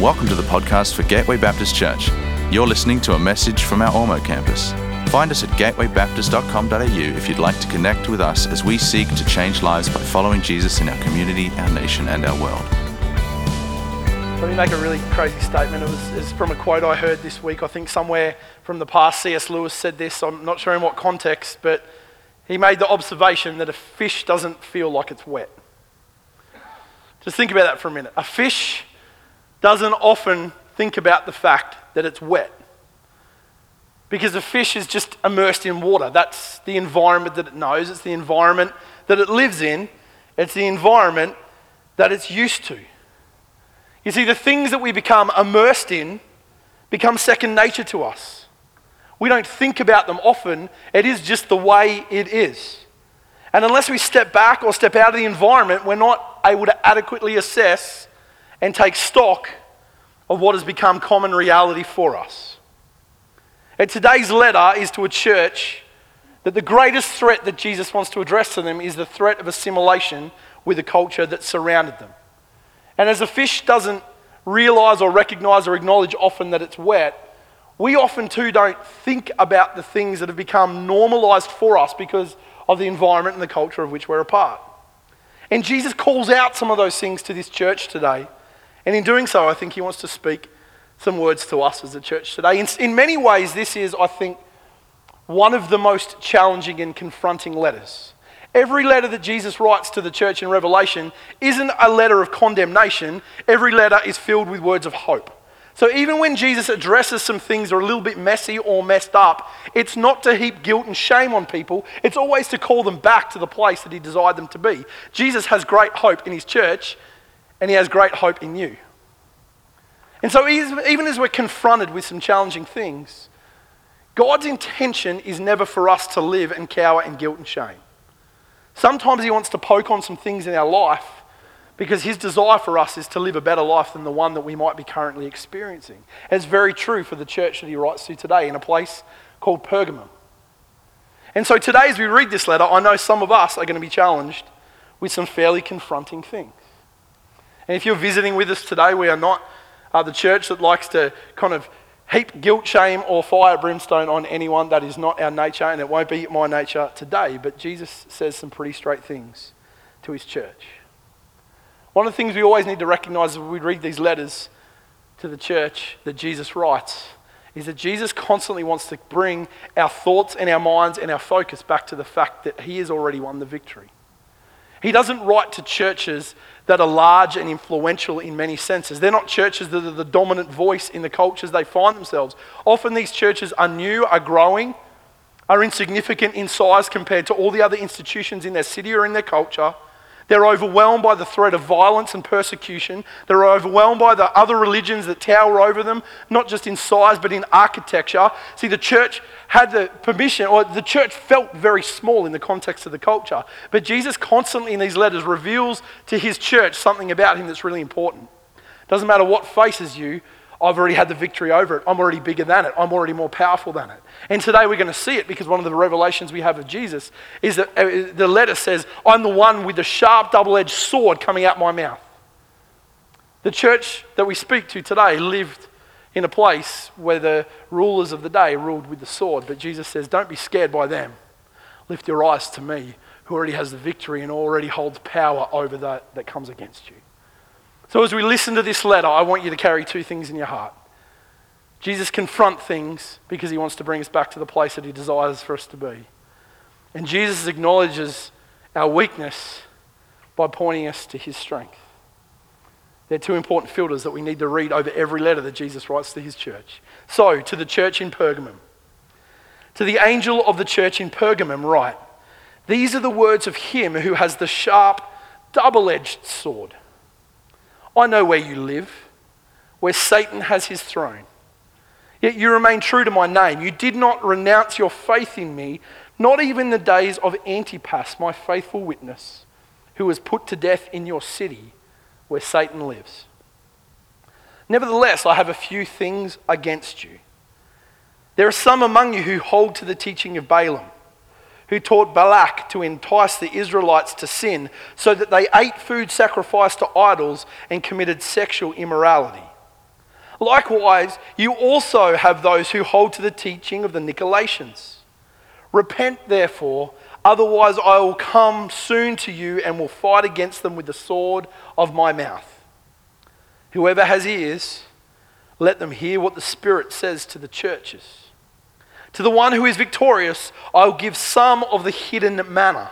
Welcome to the podcast for Gateway Baptist Church. You're listening to a message from our Ormeau campus. Find us at gatewaybaptist.com.au if you'd like to connect with us as we seek to change lives by following Jesus in our community, our nation, and our world. Let me make a really crazy statement. It was it's from a quote I heard this week. I think somewhere from the past, C.S. Lewis said this. I'm not sure in what context, but he made the observation that a fish doesn't feel like it's wet. Just think about that for a minute. A fish doesn't often think about the fact that it's wet because a fish is just immersed in water. That's the environment that it knows, it's the environment that it lives in, it's the environment that it's used to. You see, the things that we become immersed in become second nature to us. We don't think about them often, it is just the way it is. And unless we step back or step out of the environment, we're not able to adequately assess and take stock of what has become common reality for us. And today's letter is to a church that the greatest threat that Jesus wants to address to them is the threat of assimilation with the culture that surrounded them. And as a fish doesn't realize or recognize or acknowledge often that it's wet, we often too don't think about the things that have become normalized for us because of the environment and the culture of which we're a part. And Jesus calls out some of those things to this church today. And in doing so, I think he wants to speak some words to us as a church today. In, in many ways, this is, I think, one of the most challenging and confronting letters. Every letter that Jesus writes to the church in Revelation isn't a letter of condemnation, every letter is filled with words of hope. So even when Jesus addresses some things that are a little bit messy or messed up, it's not to heap guilt and shame on people. It's always to call them back to the place that he desired them to be. Jesus has great hope in his church, and he has great hope in you. And so even as we're confronted with some challenging things, God's intention is never for us to live and cower in guilt and shame. Sometimes he wants to poke on some things in our life because his desire for us is to live a better life than the one that we might be currently experiencing. And it's very true for the church that he writes to today in a place called Pergamum. And so today, as we read this letter, I know some of us are going to be challenged with some fairly confronting things. And if you're visiting with us today, we are not uh, the church that likes to kind of heap guilt, shame, or fire, brimstone on anyone. That is not our nature, and it won't be my nature today. But Jesus says some pretty straight things to his church. One of the things we always need to recognize as we read these letters to the church that Jesus writes is that Jesus constantly wants to bring our thoughts and our minds and our focus back to the fact that he has already won the victory. He doesn't write to churches that are large and influential in many senses. They're not churches that are the dominant voice in the cultures they find themselves. Often these churches are new, are growing, are insignificant in size compared to all the other institutions in their city or in their culture. They're overwhelmed by the threat of violence and persecution. They're overwhelmed by the other religions that tower over them, not just in size, but in architecture. See, the church had the permission, or the church felt very small in the context of the culture. But Jesus constantly in these letters reveals to his church something about him that's really important. Doesn't matter what faces you, I've already had the victory over it. I'm already bigger than it. I'm already more powerful than it. And today we're going to see it because one of the revelations we have of Jesus is that uh, the letter says, I'm the one with the sharp double edged sword coming out my mouth. The church that we speak to today lived in a place where the rulers of the day ruled with the sword. But Jesus says, Don't be scared by them. Lift your eyes to me, who already has the victory and already holds power over that that comes against you. So, as we listen to this letter, I want you to carry two things in your heart. Jesus confronts things because he wants to bring us back to the place that he desires for us to be. And Jesus acknowledges our weakness by pointing us to his strength. They're two important filters that we need to read over every letter that Jesus writes to his church. So, to the church in Pergamum, to the angel of the church in Pergamum, write These are the words of him who has the sharp, double edged sword. I know where you live, where Satan has his throne. Yet you remain true to my name. You did not renounce your faith in me, not even the days of Antipas, my faithful witness, who was put to death in your city where Satan lives. Nevertheless, I have a few things against you. There are some among you who hold to the teaching of Balaam who taught Balak to entice the Israelites to sin so that they ate food sacrificed to idols and committed sexual immorality. Likewise, you also have those who hold to the teaching of the Nicolaitans. Repent, therefore, otherwise I will come soon to you and will fight against them with the sword of my mouth. Whoever has ears, let them hear what the Spirit says to the churches. To the one who is victorious, I will give some of the hidden manna.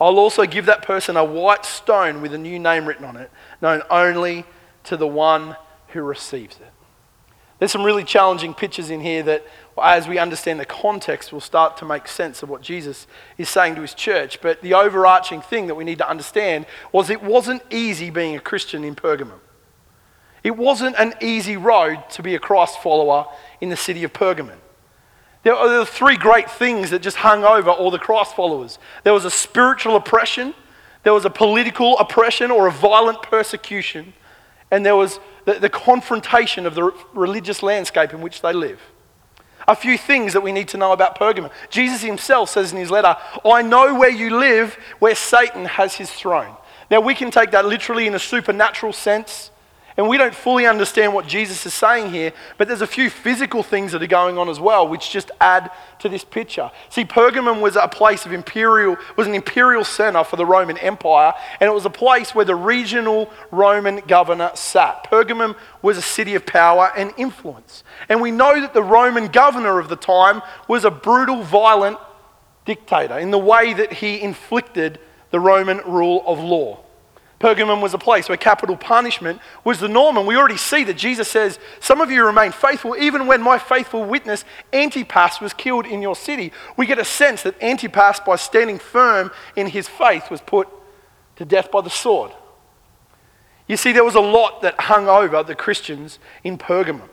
I'll also give that person a white stone with a new name written on it, known only to the one who receives it. There's some really challenging pictures in here that, as we understand the context, we'll start to make sense of what Jesus is saying to his church. But the overarching thing that we need to understand was it wasn't easy being a Christian in Pergamum. It wasn't an easy road to be a Christ follower in the city of Pergamum. There were three great things that just hung over all the Christ followers there was a spiritual oppression, there was a political oppression or a violent persecution, and there was the, the confrontation of the religious landscape in which they live. A few things that we need to know about Pergamum. Jesus himself says in his letter, I know where you live, where Satan has his throne. Now, we can take that literally in a supernatural sense. And we don't fully understand what Jesus is saying here, but there's a few physical things that are going on as well, which just add to this picture. See, Pergamum was a place of imperial, was an imperial center for the Roman Empire, and it was a place where the regional Roman governor sat. Pergamum was a city of power and influence. And we know that the Roman governor of the time was a brutal, violent dictator in the way that he inflicted the Roman rule of law. Pergamum was a place where capital punishment was the norm. And we already see that Jesus says, Some of you remain faithful, even when my faithful witness Antipas was killed in your city. We get a sense that Antipas, by standing firm in his faith, was put to death by the sword. You see, there was a lot that hung over the Christians in Pergamum.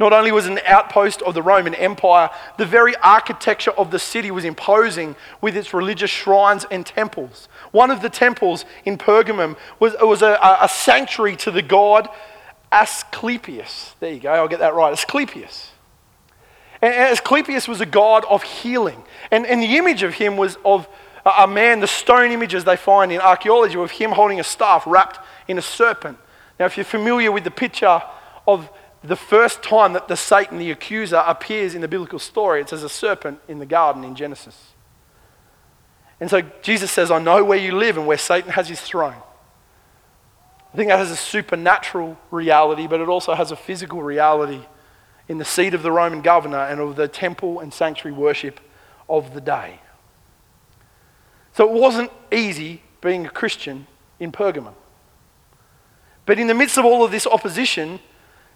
Not only was it an outpost of the Roman Empire, the very architecture of the city was imposing with its religious shrines and temples. One of the temples in Pergamum was, was a, a sanctuary to the god Asclepius. There you go, I'll get that right. Asclepius. And Asclepius was a god of healing. And, and the image of him was of a man, the stone images they find in archaeology, of him holding a staff wrapped in a serpent. Now, if you're familiar with the picture of the first time that the Satan, the accuser, appears in the biblical story, it's as a serpent in the garden in Genesis. And so Jesus says, I know where you live and where Satan has his throne. I think that has a supernatural reality, but it also has a physical reality in the seat of the Roman governor and of the temple and sanctuary worship of the day. So it wasn't easy being a Christian in Pergamum. But in the midst of all of this opposition,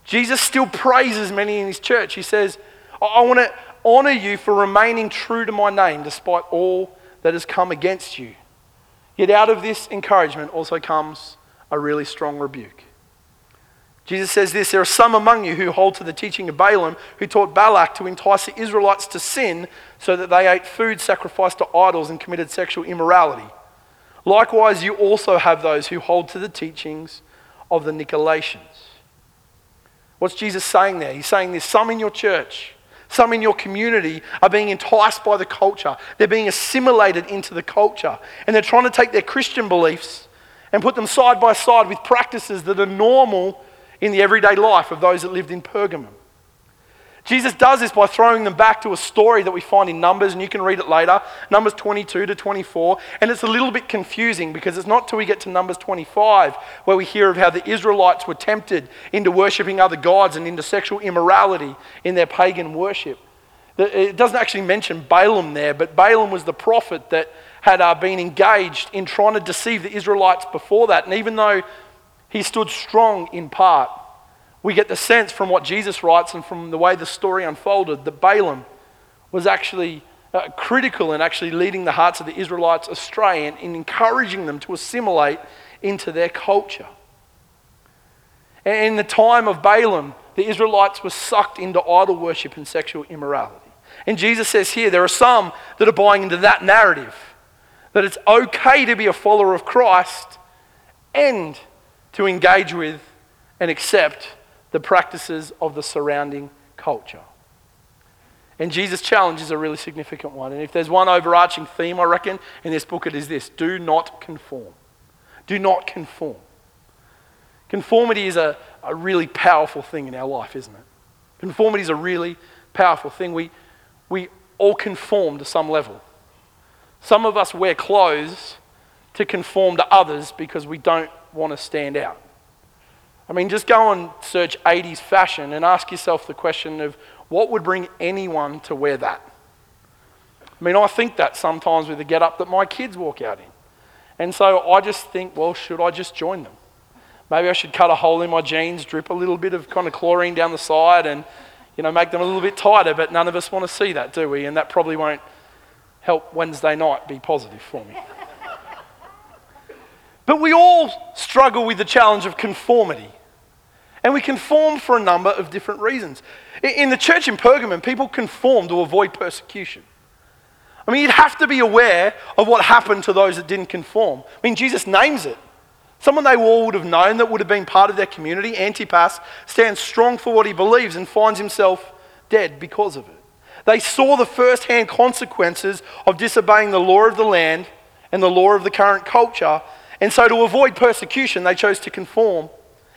Jesus still praises many in his church. He says, I want to honor you for remaining true to my name despite all that has come against you. Yet out of this encouragement also comes a really strong rebuke. Jesus says this There are some among you who hold to the teaching of Balaam, who taught Balak to entice the Israelites to sin so that they ate food sacrificed to idols and committed sexual immorality. Likewise, you also have those who hold to the teachings of the Nicolaitans. What's Jesus saying there? He's saying there's some in your church, some in your community are being enticed by the culture. They're being assimilated into the culture. And they're trying to take their Christian beliefs and put them side by side with practices that are normal in the everyday life of those that lived in Pergamum. Jesus does this by throwing them back to a story that we find in Numbers, and you can read it later, Numbers 22 to 24. And it's a little bit confusing because it's not till we get to Numbers 25 where we hear of how the Israelites were tempted into worshipping other gods and into sexual immorality in their pagan worship. It doesn't actually mention Balaam there, but Balaam was the prophet that had uh, been engaged in trying to deceive the Israelites before that. And even though he stood strong in part, we get the sense from what Jesus writes and from the way the story unfolded that Balaam was actually uh, critical in actually leading the hearts of the Israelites astray and in encouraging them to assimilate into their culture. And in the time of Balaam, the Israelites were sucked into idol worship and sexual immorality. And Jesus says here there are some that are buying into that narrative that it's okay to be a follower of Christ and to engage with and accept the practices of the surrounding culture. And Jesus' challenge is a really significant one. And if there's one overarching theme, I reckon, in this book, it is this do not conform. Do not conform. Conformity is a, a really powerful thing in our life, isn't it? Conformity is a really powerful thing. We, we all conform to some level. Some of us wear clothes to conform to others because we don't want to stand out. I mean, just go and search 80s fashion and ask yourself the question of what would bring anyone to wear that? I mean, I think that sometimes with the get up that my kids walk out in. And so I just think, well, should I just join them? Maybe I should cut a hole in my jeans, drip a little bit of kind of chlorine down the side, and you know, make them a little bit tighter. But none of us want to see that, do we? And that probably won't help Wednesday night be positive for me. But we all struggle with the challenge of conformity. And we conform for a number of different reasons. In the church in Pergamum, people conform to avoid persecution. I mean, you'd have to be aware of what happened to those that didn't conform. I mean, Jesus names it. Someone they all would have known that would have been part of their community, Antipas, stands strong for what he believes and finds himself dead because of it. They saw the first hand consequences of disobeying the law of the land and the law of the current culture. And so, to avoid persecution, they chose to conform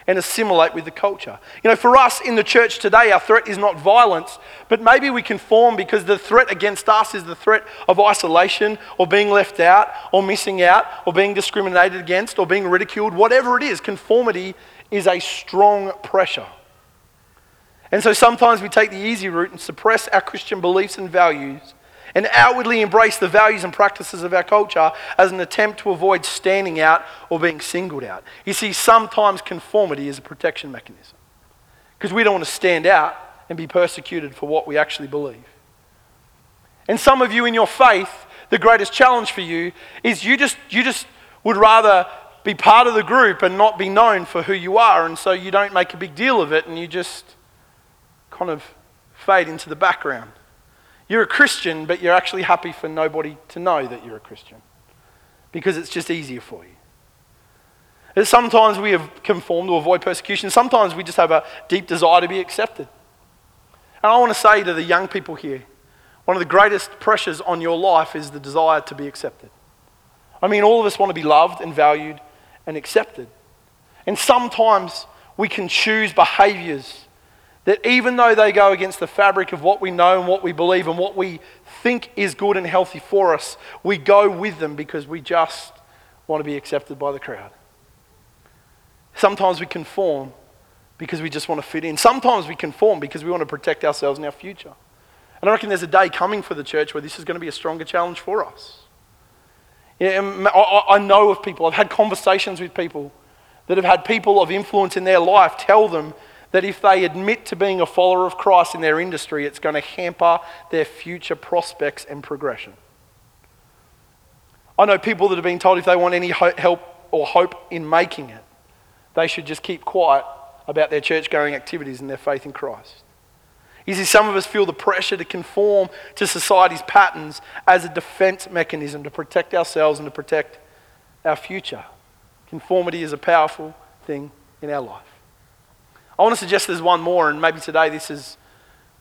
and assimilate with the culture. You know, for us in the church today, our threat is not violence, but maybe we conform because the threat against us is the threat of isolation or being left out or missing out or being discriminated against or being ridiculed. Whatever it is, conformity is a strong pressure. And so sometimes we take the easy route and suppress our Christian beliefs and values and outwardly embrace the values and practices of our culture as an attempt to avoid standing out or being singled out. You see, sometimes conformity is a protection mechanism because we don't want to stand out and be persecuted for what we actually believe. And some of you in your faith, the greatest challenge for you is you just, you just would rather be part of the group and not be known for who you are, and so you don't make a big deal of it and you just kind of fade into the background. You're a Christian, but you're actually happy for nobody to know that you're a Christian because it's just easier for you. And sometimes we have conformed to avoid persecution. Sometimes we just have a deep desire to be accepted. And I want to say to the young people here one of the greatest pressures on your life is the desire to be accepted. I mean, all of us want to be loved and valued and accepted. And sometimes we can choose behaviors that even though they go against the fabric of what we know and what we believe and what we think is good and healthy for us, we go with them because we just want to be accepted by the crowd. Sometimes we conform because we just want to fit in. Sometimes we conform because we want to protect ourselves and our future. And I reckon there's a day coming for the church where this is going to be a stronger challenge for us. Yeah, um, I know of people, I've had conversations with people that have had people of influence in their life tell them that if they admit to being a follower of Christ in their industry, it's going to hamper their future prospects and progression. I know people that have been told if they want any help or hope in making it, they should just keep quiet about their church going activities and their faith in Christ. You see, some of us feel the pressure to conform to society's patterns as a defense mechanism to protect ourselves and to protect our future. Conformity is a powerful thing in our life. I want to suggest there's one more, and maybe today this is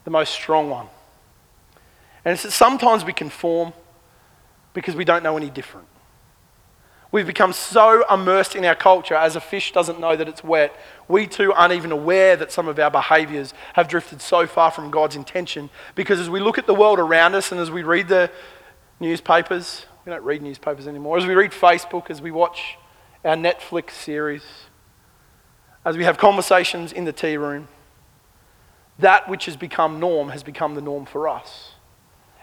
the most strong one. And it's that sometimes we conform because we don't know any different. We've become so immersed in our culture as a fish doesn't know that it's wet. We too aren't even aware that some of our behaviors have drifted so far from God's intention because as we look at the world around us and as we read the newspapers, we don't read newspapers anymore, as we read Facebook, as we watch our Netflix series, as we have conversations in the tea room, that which has become norm has become the norm for us.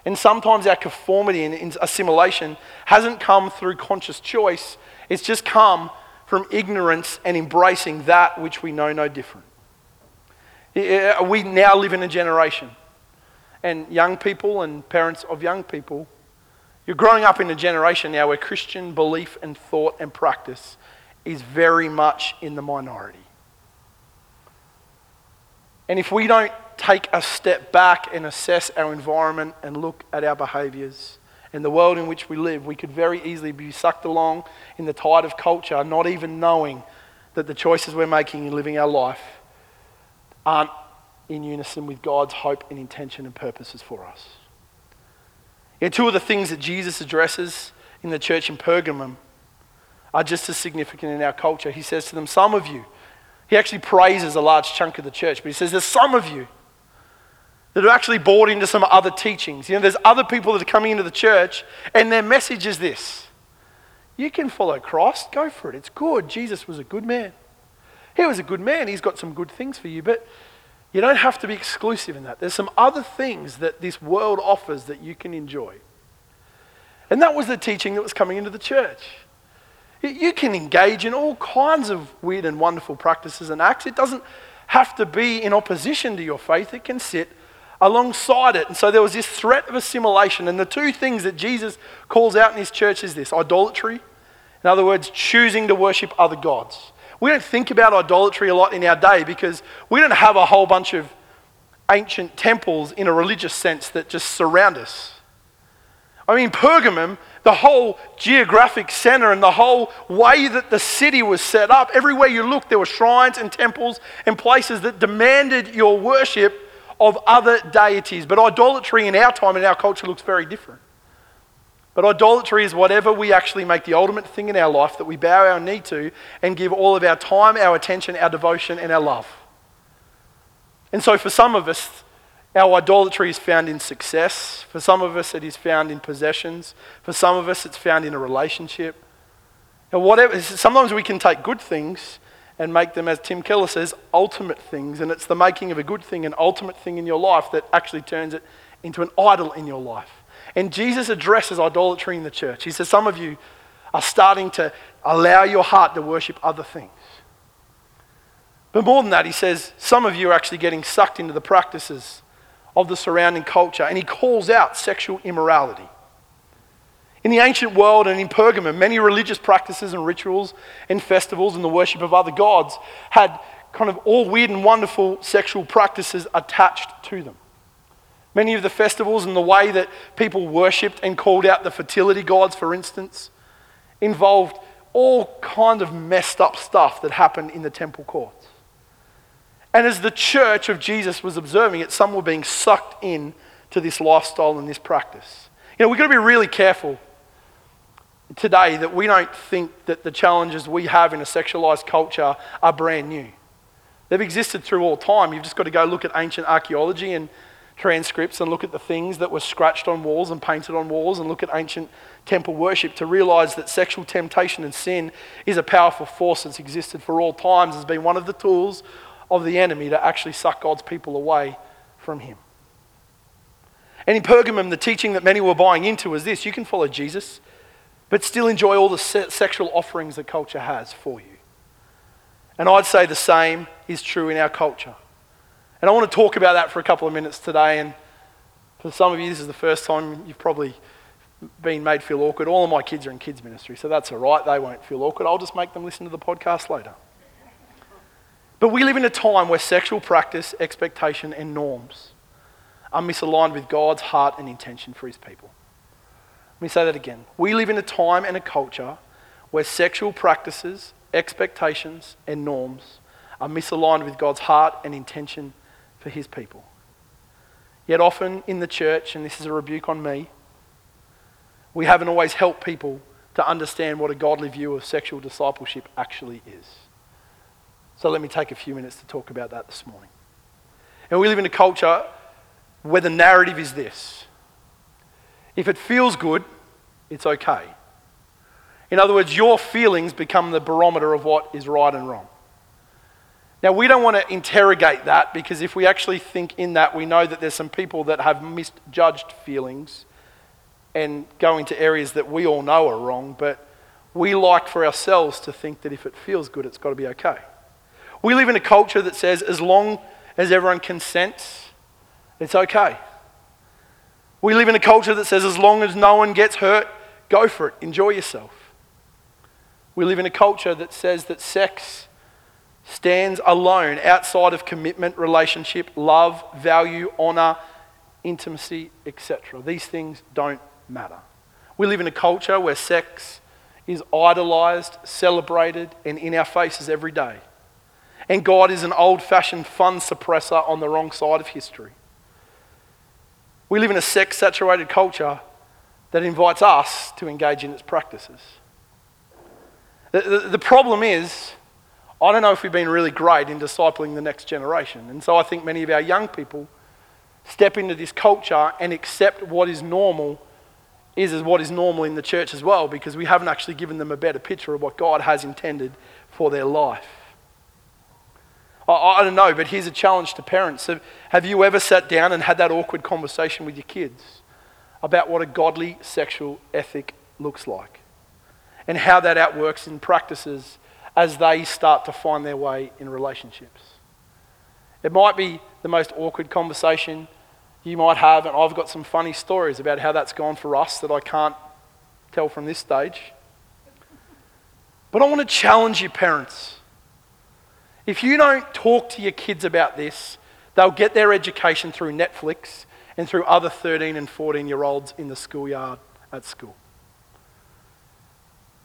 And sometimes our conformity and assimilation hasn't come through conscious choice, it's just come from ignorance and embracing that which we know no different. We now live in a generation, and young people and parents of young people, you're growing up in a generation now where Christian belief and thought and practice is very much in the minority. And if we don't take a step back and assess our environment and look at our behaviors and the world in which we live, we could very easily be sucked along in the tide of culture, not even knowing that the choices we're making in living our life aren't in unison with God's hope and intention and purposes for us. Yeah, two of the things that Jesus addresses in the church in Pergamum are just as significant in our culture. He says to them, Some of you, He actually praises a large chunk of the church, but he says there's some of you that are actually bought into some other teachings. You know, there's other people that are coming into the church, and their message is this You can follow Christ, go for it. It's good. Jesus was a good man. He was a good man. He's got some good things for you, but you don't have to be exclusive in that. There's some other things that this world offers that you can enjoy. And that was the teaching that was coming into the church. You can engage in all kinds of weird and wonderful practices and acts. It doesn't have to be in opposition to your faith, it can sit alongside it. And so there was this threat of assimilation. And the two things that Jesus calls out in his church is this idolatry, in other words, choosing to worship other gods. We don't think about idolatry a lot in our day because we don't have a whole bunch of ancient temples in a religious sense that just surround us. I mean, Pergamum, the whole geographic center and the whole way that the city was set up, everywhere you looked, there were shrines and temples and places that demanded your worship of other deities. But idolatry in our time and our culture looks very different. But idolatry is whatever we actually make the ultimate thing in our life that we bow our knee to and give all of our time, our attention, our devotion, and our love. And so for some of us, our idolatry is found in success. For some of us, it is found in possessions. For some of us, it's found in a relationship. And whatever, sometimes we can take good things and make them, as Tim Keller says, ultimate things. And it's the making of a good thing, an ultimate thing in your life, that actually turns it into an idol in your life. And Jesus addresses idolatry in the church. He says, Some of you are starting to allow your heart to worship other things. But more than that, he says, Some of you are actually getting sucked into the practices of the surrounding culture. And he calls out sexual immorality. In the ancient world and in Pergamum, many religious practices and rituals and festivals and the worship of other gods had kind of all weird and wonderful sexual practices attached to them. Many of the festivals and the way that people worshipped and called out the fertility gods, for instance, involved all kind of messed up stuff that happened in the temple courts. And as the church of Jesus was observing it, some were being sucked in to this lifestyle and this practice. You know, we've got to be really careful today that we don't think that the challenges we have in a sexualized culture are brand new. They've existed through all time. You've just got to go look at ancient archaeology and transcripts and look at the things that were scratched on walls and painted on walls and look at ancient temple worship to realize that sexual temptation and sin is a powerful force that's existed for all times, has been one of the tools of the enemy to actually suck God's people away from him. And in Pergamum, the teaching that many were buying into was this you can follow Jesus, but still enjoy all the se- sexual offerings that culture has for you. And I'd say the same is true in our culture. And I want to talk about that for a couple of minutes today. And for some of you, this is the first time you've probably been made feel awkward. All of my kids are in kids' ministry, so that's all right. They won't feel awkward. I'll just make them listen to the podcast later. But we live in a time where sexual practice, expectation, and norms are misaligned with God's heart and intention for his people. Let me say that again. We live in a time and a culture where sexual practices, expectations, and norms are misaligned with God's heart and intention for his people. Yet often in the church, and this is a rebuke on me, we haven't always helped people to understand what a godly view of sexual discipleship actually is. So let me take a few minutes to talk about that this morning. And we live in a culture where the narrative is this if it feels good, it's okay. In other words, your feelings become the barometer of what is right and wrong. Now, we don't want to interrogate that because if we actually think in that, we know that there's some people that have misjudged feelings and go into areas that we all know are wrong, but we like for ourselves to think that if it feels good, it's got to be okay. We live in a culture that says as long as everyone consents, it's okay. We live in a culture that says as long as no one gets hurt, go for it, enjoy yourself. We live in a culture that says that sex stands alone outside of commitment, relationship, love, value, honor, intimacy, etc. These things don't matter. We live in a culture where sex is idolized, celebrated, and in our faces every day. And God is an old fashioned fun suppressor on the wrong side of history. We live in a sex saturated culture that invites us to engage in its practices. The, the, the, problem is, I don't know if we've been really great in discipling the next generation. And so I think many of our young people step into this culture and accept what is normal is what is normal in the church as well because we haven't actually given them a better picture of what God has intended for their life. I, I don't know, but here's a challenge to parents. Have, have you ever sat down and had that awkward conversation with your kids about what a godly sexual ethic looks like and how that outworks in practices as they start to find their way in relationships? It might be the most awkward conversation you might have, and I've got some funny stories about how that's gone for us that I can't tell from this stage. But I want to challenge you, parents. If you don't talk to your kids about this, they'll get their education through Netflix and through other 13 and 14 year olds in the schoolyard at school.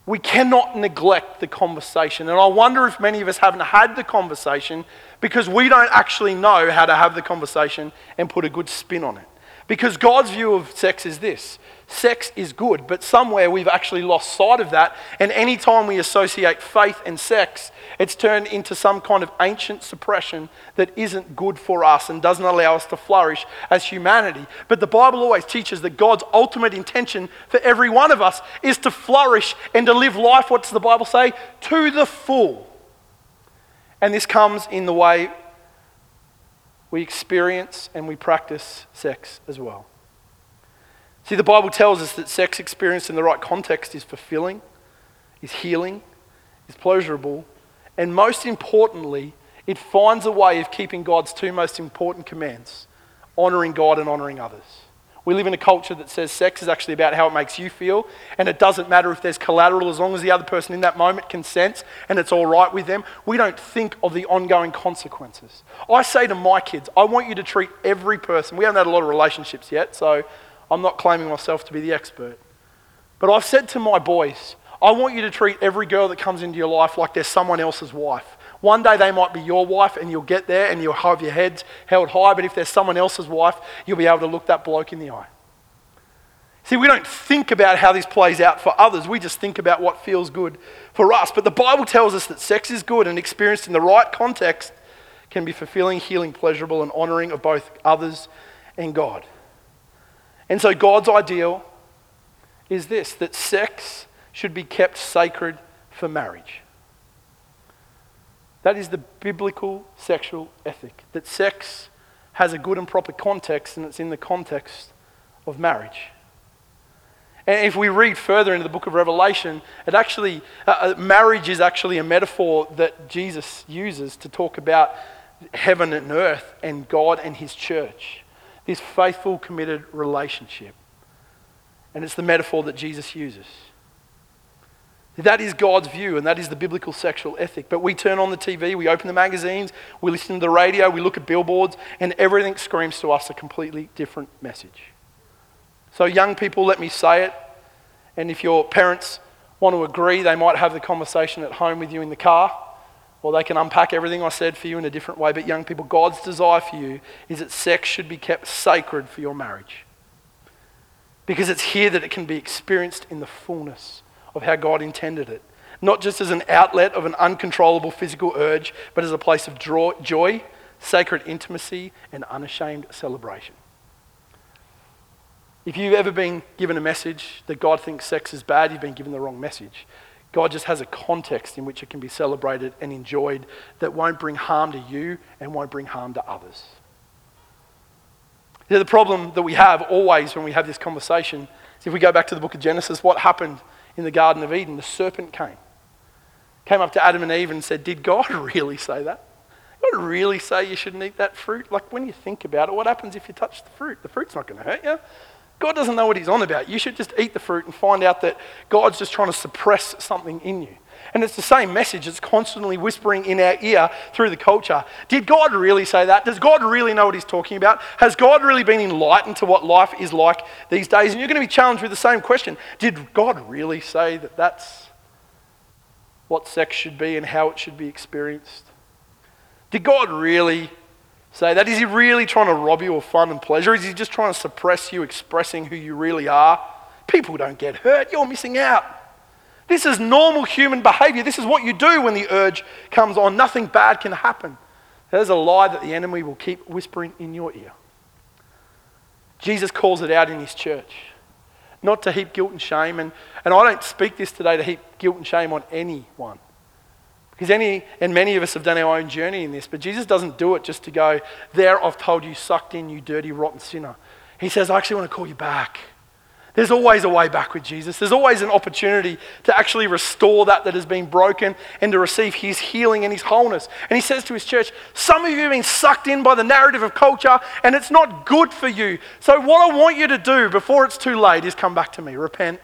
We cannot neglect the conversation. And I wonder if many of us haven't had the conversation because we don't actually know how to have the conversation and put a good spin on it. Because God's view of sex is this sex is good, but somewhere we've actually lost sight of that. And anytime we associate faith and sex, it's turned into some kind of ancient suppression that isn't good for us and doesn't allow us to flourish as humanity. But the Bible always teaches that God's ultimate intention for every one of us is to flourish and to live life, what does the Bible say? To the full. And this comes in the way we experience and we practice sex as well. See, the Bible tells us that sex experienced in the right context is fulfilling, is healing, is pleasurable, and most importantly, it finds a way of keeping God's two most important commands honoring God and honoring others. We live in a culture that says sex is actually about how it makes you feel, and it doesn't matter if there's collateral as long as the other person in that moment consents and it's all right with them. We don't think of the ongoing consequences. I say to my kids, I want you to treat every person, we haven't had a lot of relationships yet, so I'm not claiming myself to be the expert. But I've said to my boys, I want you to treat every girl that comes into your life like they're someone else's wife. One day they might be your wife and you'll get there and you'll have your head held high, but if they're someone else's wife, you'll be able to look that bloke in the eye. See, we don't think about how this plays out for others. We just think about what feels good for us. But the Bible tells us that sex is good and experienced in the right context can be fulfilling, healing, pleasurable, and honoring of both others and God. And so God's ideal is this that sex should be kept sacred for marriage. That is the biblical sexual ethic. That sex has a good and proper context, and it's in the context of marriage. And if we read further into the book of Revelation, it actually, uh, uh, marriage is actually a metaphor that Jesus uses to talk about heaven and earth and God and his church. This faithful, committed relationship. And it's the metaphor that Jesus uses. That is God's view, and that is the biblical sexual ethic. But we turn on the TV, we open the magazines, we listen to the radio, we look at billboards, and everything screams to us a completely different message. So, young people, let me say it. And if your parents want to agree, they might have the conversation at home with you in the car, or they can unpack everything I said for you in a different way. But, young people, God's desire for you is that sex should be kept sacred for your marriage. Because it's here that it can be experienced in the fullness of how God intended it. Not just as an outlet of an uncontrollable physical urge, but as a place of joy, sacred intimacy, and unashamed celebration. If you've ever been given a message that God thinks sex is bad, you've been given the wrong message. God just has a context in which it can be celebrated and enjoyed that won't bring harm to you and won't bring harm to others. The problem that we have always when we have this conversation is if we go back to the book of Genesis, what happened in the Garden of Eden, the serpent came. Came up to Adam and Eve and said, Did God really say that? God really say you shouldn't eat that fruit? Like when you think about it, what happens if you touch the fruit? The fruit's not going to hurt you. God doesn't know what he's on about. You should just eat the fruit and find out that God's just trying to suppress something in you. And it's the same message that's constantly whispering in our ear through the culture. Did God really say that? Does God really know what He's talking about? Has God really been enlightened to what life is like these days? And you're going to be challenged with the same question Did God really say that that's what sex should be and how it should be experienced? Did God really say that? Is He really trying to rob you of fun and pleasure? Is He just trying to suppress you expressing who you really are? People don't get hurt, you're missing out. This is normal human behavior. This is what you do when the urge comes on. Nothing bad can happen. There's a lie that the enemy will keep whispering in your ear. Jesus calls it out in his church, not to heap guilt and shame. And, and I don't speak this today to heap guilt and shame on anyone. Because any and many of us have done our own journey in this, but Jesus doesn't do it just to go, There, I've told you, sucked in, you dirty, rotten sinner. He says, I actually want to call you back. There's always a way back with Jesus. There's always an opportunity to actually restore that that has been broken and to receive his healing and his wholeness. And he says to his church, Some of you have been sucked in by the narrative of culture and it's not good for you. So, what I want you to do before it's too late is come back to me, repent,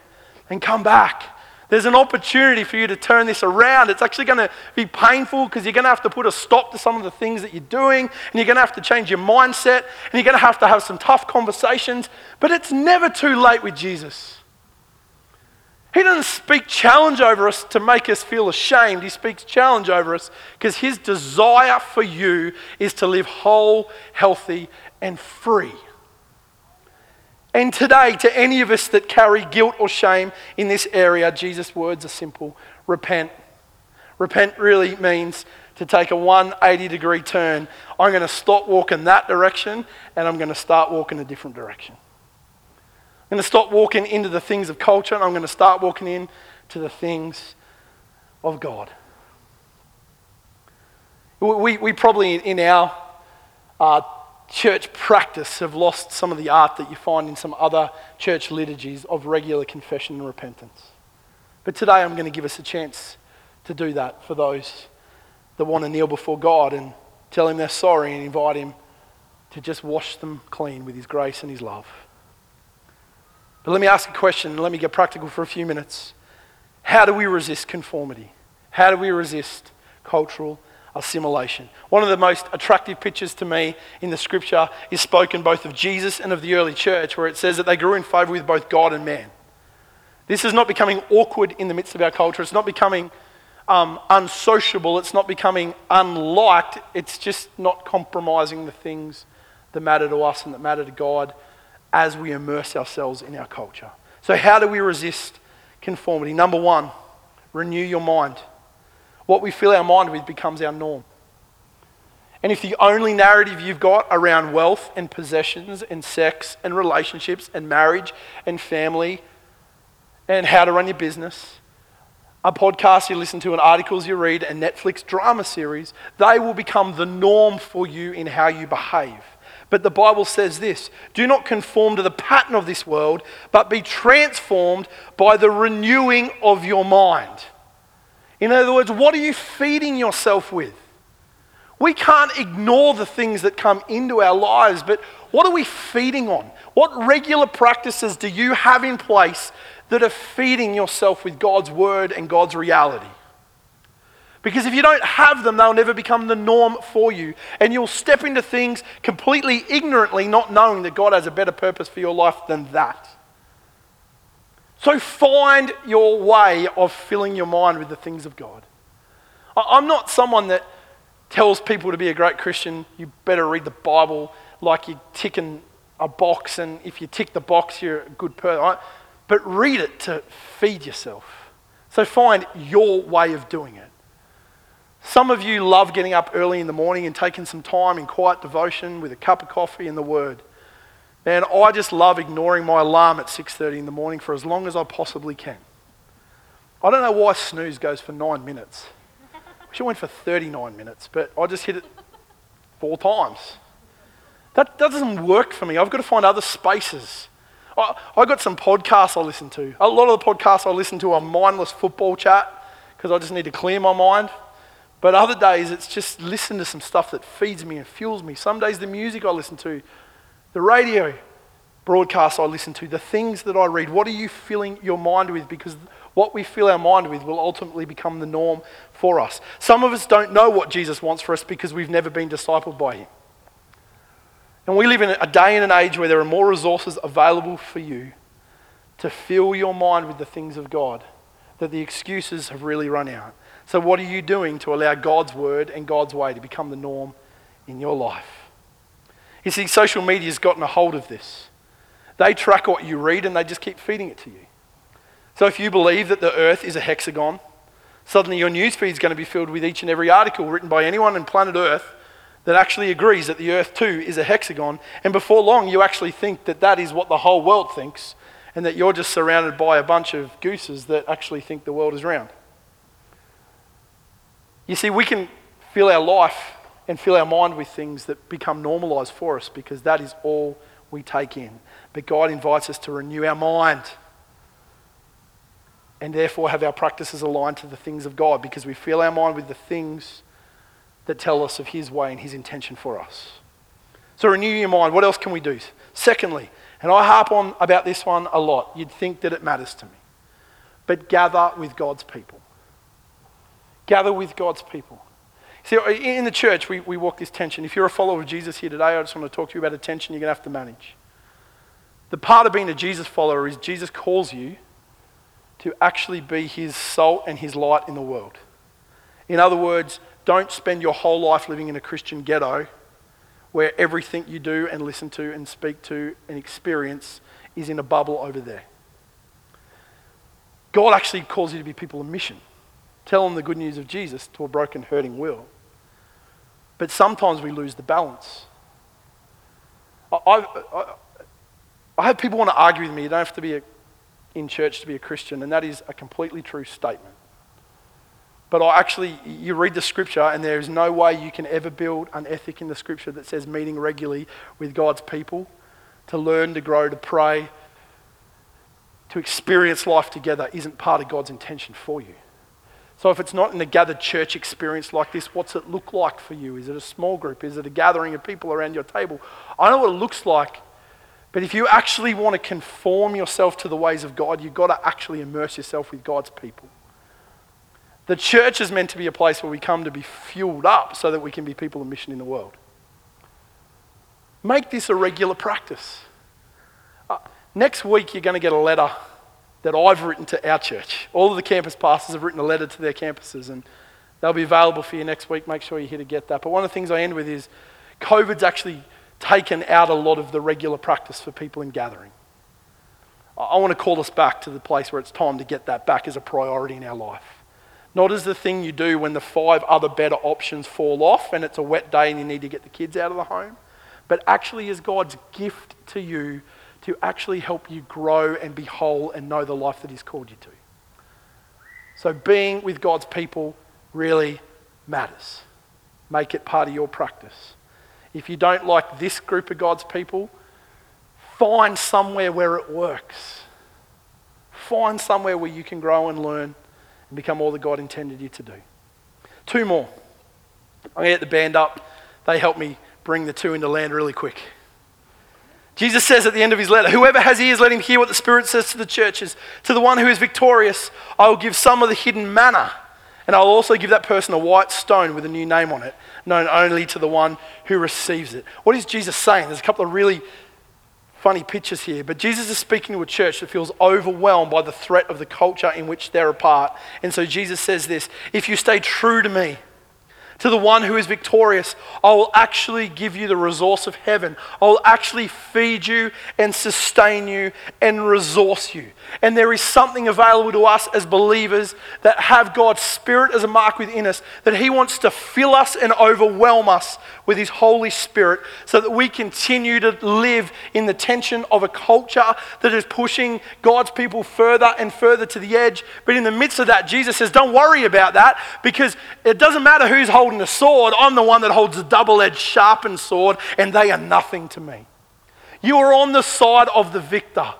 and come back. There's an opportunity for you to turn this around. It's actually going to be painful because you're going to have to put a stop to some of the things that you're doing, and you're going to have to change your mindset, and you're going to have to have some tough conversations. But it's never too late with Jesus. He doesn't speak challenge over us to make us feel ashamed. He speaks challenge over us because his desire for you is to live whole, healthy, and free. And today, to any of us that carry guilt or shame in this area, Jesus' words are simple repent. Repent really means to take a 180 degree turn. I'm going to stop walking that direction and I'm going to start walking a different direction. I'm going to stop walking into the things of culture and I'm going to start walking into the things of God. We, we probably, in our uh, church practice have lost some of the art that you find in some other church liturgies of regular confession and repentance. But today I'm going to give us a chance to do that for those that want to kneel before God and tell Him they're sorry and invite Him to just wash them clean with His grace and His love. But let me ask a question and let me get practical for a few minutes. How do we resist conformity? How do we resist cultural assimilation. One of the most attractive pictures to me in the scripture is spoken both of Jesus and of the early church, where it says that they grew in favor with both God and man. This is not becoming awkward in the midst of our culture. It's not becoming um, unsociable. It's not becoming unliked. It's just not compromising the things that matter to us and that matter to God as we immerse ourselves in our culture. So, how do we resist conformity? Number one, renew your mind. What we fill our mind with becomes our norm. And if the only narrative you've got around wealth and possessions and sex and relationships and marriage and family and how to run your business, a podcast you listen to and articles you read and Netflix drama series, they will become the norm for you in how you behave. But the Bible says this do not conform to the pattern of this world, but be transformed by the renewing of your mind. In other words, what are you feeding yourself with? We can't ignore the things that come into our lives, but what are we feeding on? What regular practices do you have in place that are feeding yourself with God's word and God's reality? Because if you don't have them, they'll never become the norm for you. And you'll step into things completely ignorantly, not knowing that God has a better purpose for your life than that. So find your way of filling your mind with the things of God. I'm not someone that tells people to be a great Christian, you better read the Bible like you're ticking a box, and if you tick the box, you're a good person. But read it to feed yourself. So find your way of doing it. Some of you love getting up early in the morning and taking some time in quiet devotion with a cup of coffee and the Word. Man, I just love ignoring my alarm at 6:30 in the morning for as long as I possibly can. I don't know why snooze goes for nine minutes. I wish it went for 39 minutes, but I just hit it four times. That, that doesn't work for me. I've got to find other spaces. I, I got some podcasts I listen to. A lot of the podcasts I listen to are mindless football chat because I just need to clear my mind. But other days, it's just listen to some stuff that feeds me and fuels me. Some days, the music I listen to the radio broadcasts I listen to, the things that I read, what are you filling your mind with? Because what we fill our mind with will ultimately become the norm for us. Some of us don't know what Jesus wants for us because we've never been discipled by him. And we live in a day and an age where there are more resources available for you to fill your mind with the things of God, that the excuses have really run out. So, what are you doing to allow God's word and God's way to become the norm in your life? You see, social media's gotten a hold of this. They track what you read and they just keep feeding it to you. So if you believe that the earth is a hexagon, suddenly your newsfeed is going to be filled with each and every article written by anyone on planet Earth that actually agrees that the earth too is a hexagon. And before long, you actually think that that is what the whole world thinks and that you're just surrounded by a bunch of gooses that actually think the world is round. You see, we can fill our life and fill our mind with things that become normalized for us because that is all we take in. But God invites us to renew our mind and therefore have our practices aligned to the things of God because we fill our mind with the things that tell us of His way and His intention for us. So renew your mind. What else can we do? Secondly, and I harp on about this one a lot, you'd think that it matters to me, but gather with God's people. Gather with God's people. See, in the church, we, we walk this tension. If you're a follower of Jesus here today, I just want to talk to you about a tension you're going to have to manage. The part of being a Jesus follower is Jesus calls you to actually be his salt and his light in the world. In other words, don't spend your whole life living in a Christian ghetto where everything you do and listen to and speak to and experience is in a bubble over there. God actually calls you to be people of mission. Tell them the good news of Jesus to a broken, hurting world. But sometimes we lose the balance. I, I, I have people want to argue with me. You don't have to be a in church to be a Christian, and that is a completely true statement. But I actually, you read the scripture, and there is no way you can ever build an ethic in the scripture that says meeting regularly with God's people to learn, to grow, to pray, to experience life together isn't part of God's intention for you. So if it's not in a gathered church experience like this, what's it look like for you? Is it a small group? Is it a gathering of people around your table? I know what it looks like but if you actually want to conform yourself to the ways of God, you've got to actually immerse yourself with God's people. The church is meant to be a place where we come to be fueled up so that we can be people of mission in the world. Make this a regular practice. Uh, next week, you're going to get a letter that I've written to our church. All of the campus pastors have written a letter to their campuses, and they'll be available for you next week. Make sure you're here to get that. But one of the things I end with is COVID's actually taken out a lot of the regular practice for people in gathering. I want to call us back to the place where it's time to get that back as a priority in our life. Not as the thing you do when the five other better options fall off and it's a wet day and you need to get the kids out of the home, but actually as God's gift to you to actually help you grow and be whole and know the life that He's called you to. So being with God's people really matters. Make it part of your practice. If you don't like this group of God's people, find somewhere where it works. Find somewhere where you can grow and learn and become all that God intended you to do. Two more. I'm going to get the band up. They help me bring the two into land really quick. Jesus says at the end of his letter, Whoever has ears, let him hear what the Spirit says to the churches. To the one who is victorious, I will give some of the hidden manna and I'll also give that person a white stone with a new name on it, known only to the one who receives it. What is Jesus saying? There's a couple of really funny pictures here, but Jesus is speaking to a church that feels overwhelmed by the threat of the culture in which they're a part. And so Jesus says this If you stay true to me, to the one who is victorious, I will actually give you the resource of heaven. I will actually feed you and sustain you and resource you. And there is something available to us as believers that have God's Spirit as a mark within us, that He wants to fill us and overwhelm us with His Holy Spirit so that we continue to live in the tension of a culture that is pushing God's people further and further to the edge. But in the midst of that, Jesus says, Don't worry about that because it doesn't matter who's holding a sword, I'm the one that holds a double edged, sharpened sword, and they are nothing to me. You are on the side of the victor.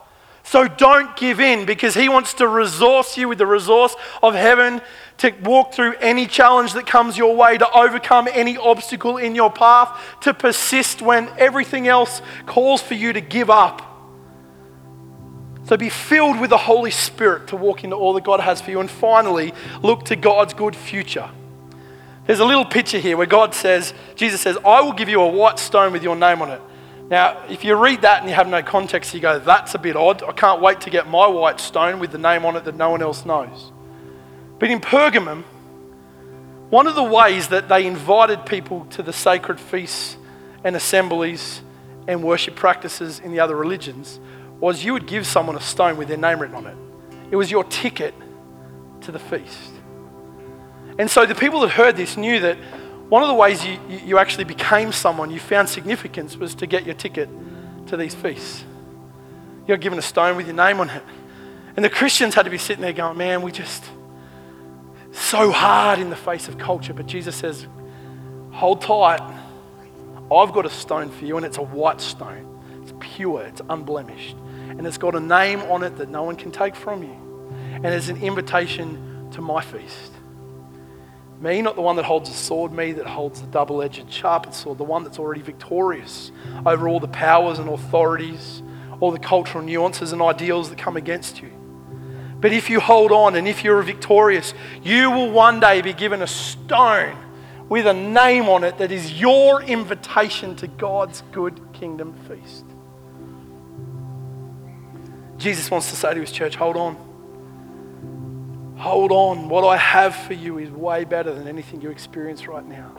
So don't give in because he wants to resource you with the resource of heaven to walk through any challenge that comes your way, to overcome any obstacle in your path, to persist when everything else calls for you to give up. So be filled with the Holy Spirit to walk into all that God has for you. And finally, look to God's good future. There's a little picture here where God says, Jesus says, I will give you a white stone with your name on it. Now, if you read that and you have no context, you go, that's a bit odd. I can't wait to get my white stone with the name on it that no one else knows. But in Pergamum, one of the ways that they invited people to the sacred feasts and assemblies and worship practices in the other religions was you would give someone a stone with their name written on it. it was your ticket to the feast. And so the people that heard this knew that one of the ways you, you actually became someone, you found significance, was to get your ticket to these feasts. You're given a stone with your name on it. And the Christians had to be sitting there going, man, we just, so hard in the face of culture. But Jesus says, hold tight. I've got a stone for you, and it's a white stone. It's pure, it's unblemished. And it's got a name on it that no one can take from you. And it's an invitation to my feast. Me, not the one that holds a sword, me that holds the double edged, sharpened sword, the one that's already victorious over all the powers and authorities, all the cultural nuances and ideals that come against you. But if you hold on and if you're victorious, you will one day be given a stone with a name on it that is your invitation to God's good kingdom feast. Jesus wants to say to his church, hold on. Hold on. What I have for you is way better than anything you experience right now.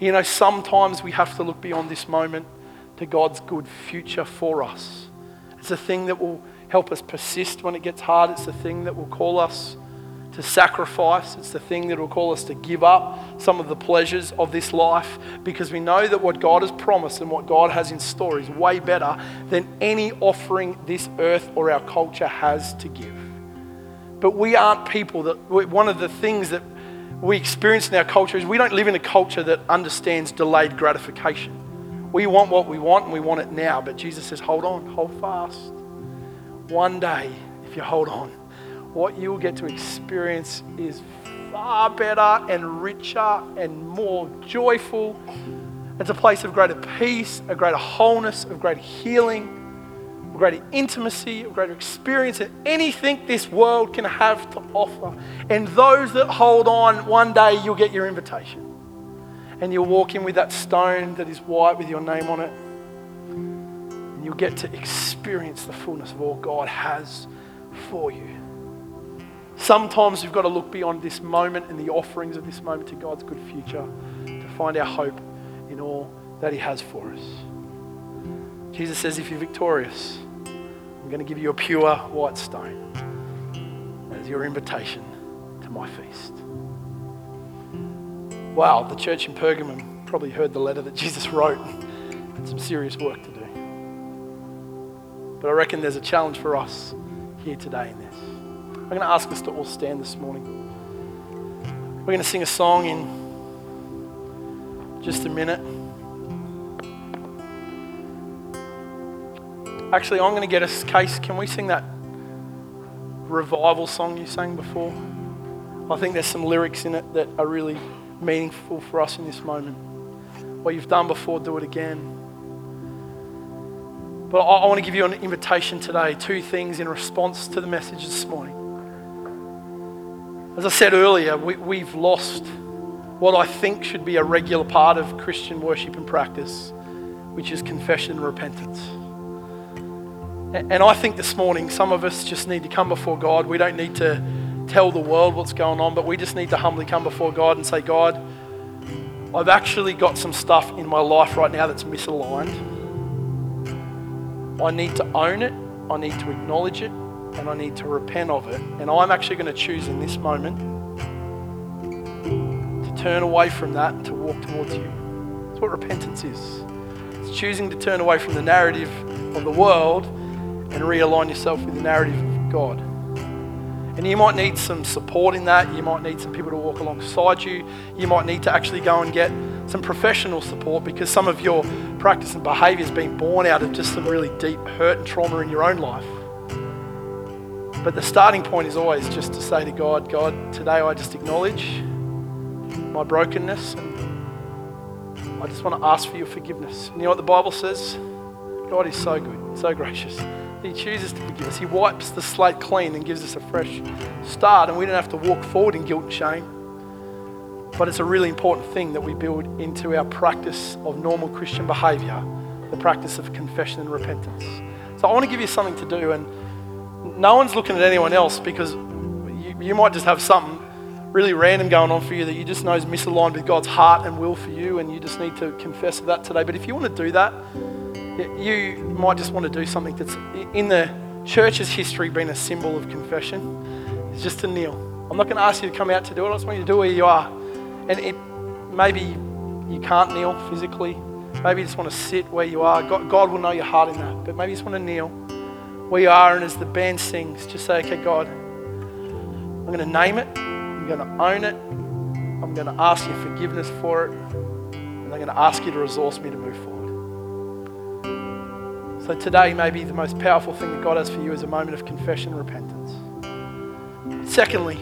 You know, sometimes we have to look beyond this moment to God's good future for us. It's a thing that will help us persist when it gets hard. It's the thing that will call us to sacrifice. It's the thing that will call us to give up some of the pleasures of this life because we know that what God has promised and what God has in store is way better than any offering this earth or our culture has to give. But we aren't people that, one of the things that we experience in our culture is we don't live in a culture that understands delayed gratification. We want what we want and we want it now. But Jesus says, hold on, hold fast. One day, if you hold on, what you will get to experience is far better and richer and more joyful. It's a place of greater peace, a greater wholeness, of greater healing greater intimacy, a greater experience than anything this world can have to offer. And those that hold on, one day you'll get your invitation. And you'll walk in with that stone that is white with your name on it. And you'll get to experience the fullness of all God has for you. Sometimes we've got to look beyond this moment and the offerings of this moment to God's good future to find our hope in all that He has for us. Jesus says, if you're victorious, I'm going to give you a pure white stone as your invitation to my feast. Wow, the church in Pergamum probably heard the letter that Jesus wrote. Had some serious work to do. But I reckon there's a challenge for us here today in this. I'm going to ask us to all stand this morning. We're going to sing a song in just a minute. Actually, I'm going to get us, Case, can we sing that revival song you sang before? I think there's some lyrics in it that are really meaningful for us in this moment. What you've done before, do it again. But I, I want to give you an invitation today, two things in response to the message this morning. As I said earlier, we, we've lost what I think should be a regular part of Christian worship and practice, which is confession and repentance. And I think this morning, some of us just need to come before God. We don't need to tell the world what's going on, but we just need to humbly come before God and say, God, I've actually got some stuff in my life right now that's misaligned. I need to own it, I need to acknowledge it, and I need to repent of it. And I'm actually going to choose in this moment to turn away from that and to walk towards you. That's what repentance is. It's choosing to turn away from the narrative of the world and realign yourself with the narrative of God. And you might need some support in that. You might need some people to walk alongside you. You might need to actually go and get some professional support because some of your practice and behavior has been born out of just some really deep hurt and trauma in your own life. But the starting point is always just to say to God, God, today I just acknowledge my brokenness and I just want to ask for your forgiveness. And you know what the Bible says? God is so good, so gracious. He chooses to forgive us. He wipes the slate clean and gives us a fresh start, and we don't have to walk forward in guilt and shame. But it's a really important thing that we build into our practice of normal Christian behavior, the practice of confession and repentance. So I want to give you something to do, and no one's looking at anyone else because you, you might just have something really random going on for you that you just know is misaligned with God's heart and will for you, and you just need to confess that today. But if you want to do that, you might just want to do something that's in the church's history been a symbol of confession? It's just to kneel. I'm not going to ask you to come out to do it. I just want you to do where you are. And it, maybe you can't kneel physically. Maybe you just want to sit where you are. God, God will know your heart in that. But maybe you just want to kneel where you are. And as the band sings, just say, okay, God, I'm going to name it. I'm going to own it. I'm going to ask you forgiveness for it. And I'm going to ask you to resource me to move forward. So today, maybe the most powerful thing that God has for you is a moment of confession and repentance. Secondly,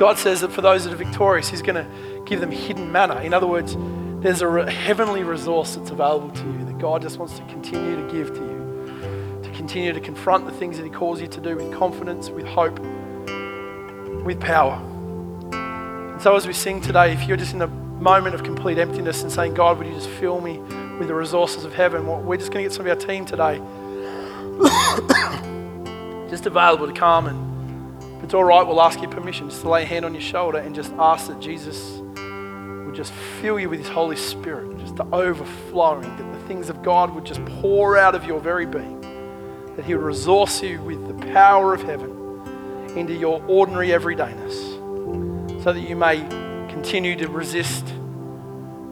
God says that for those that are victorious, He's going to give them hidden manna. In other words, there's a heavenly resource that's available to you that God just wants to continue to give to you, to continue to confront the things that He calls you to do with confidence, with hope, with power. And so, as we sing today, if you're just in a moment of complete emptiness and saying, God, would you just fill me with the resources of heaven? We're just going to get some of our team today just available to come and if it's all right, we'll ask your permission just to lay a hand on your shoulder and just ask that Jesus would just fill you with His Holy Spirit, just to overflowing, that the things of God would just pour out of your very being, that He would resource you with the power of heaven into your ordinary everydayness, so that you may continue to resist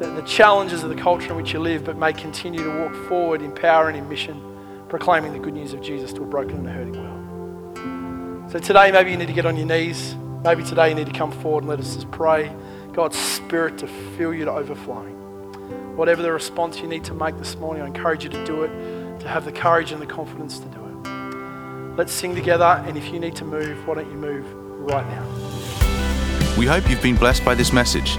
the, the challenges of the culture in which you live, but may continue to walk forward in power and in mission, proclaiming the good news of Jesus to a broken and a hurting world. So today, maybe you need to get on your knees. Maybe today you need to come forward and let us just pray God's Spirit to fill you to overflowing. Whatever the response you need to make this morning, I encourage you to do it, to have the courage and the confidence to do it. Let's sing together, and if you need to move, why don't you move right now? We hope you've been blessed by this message.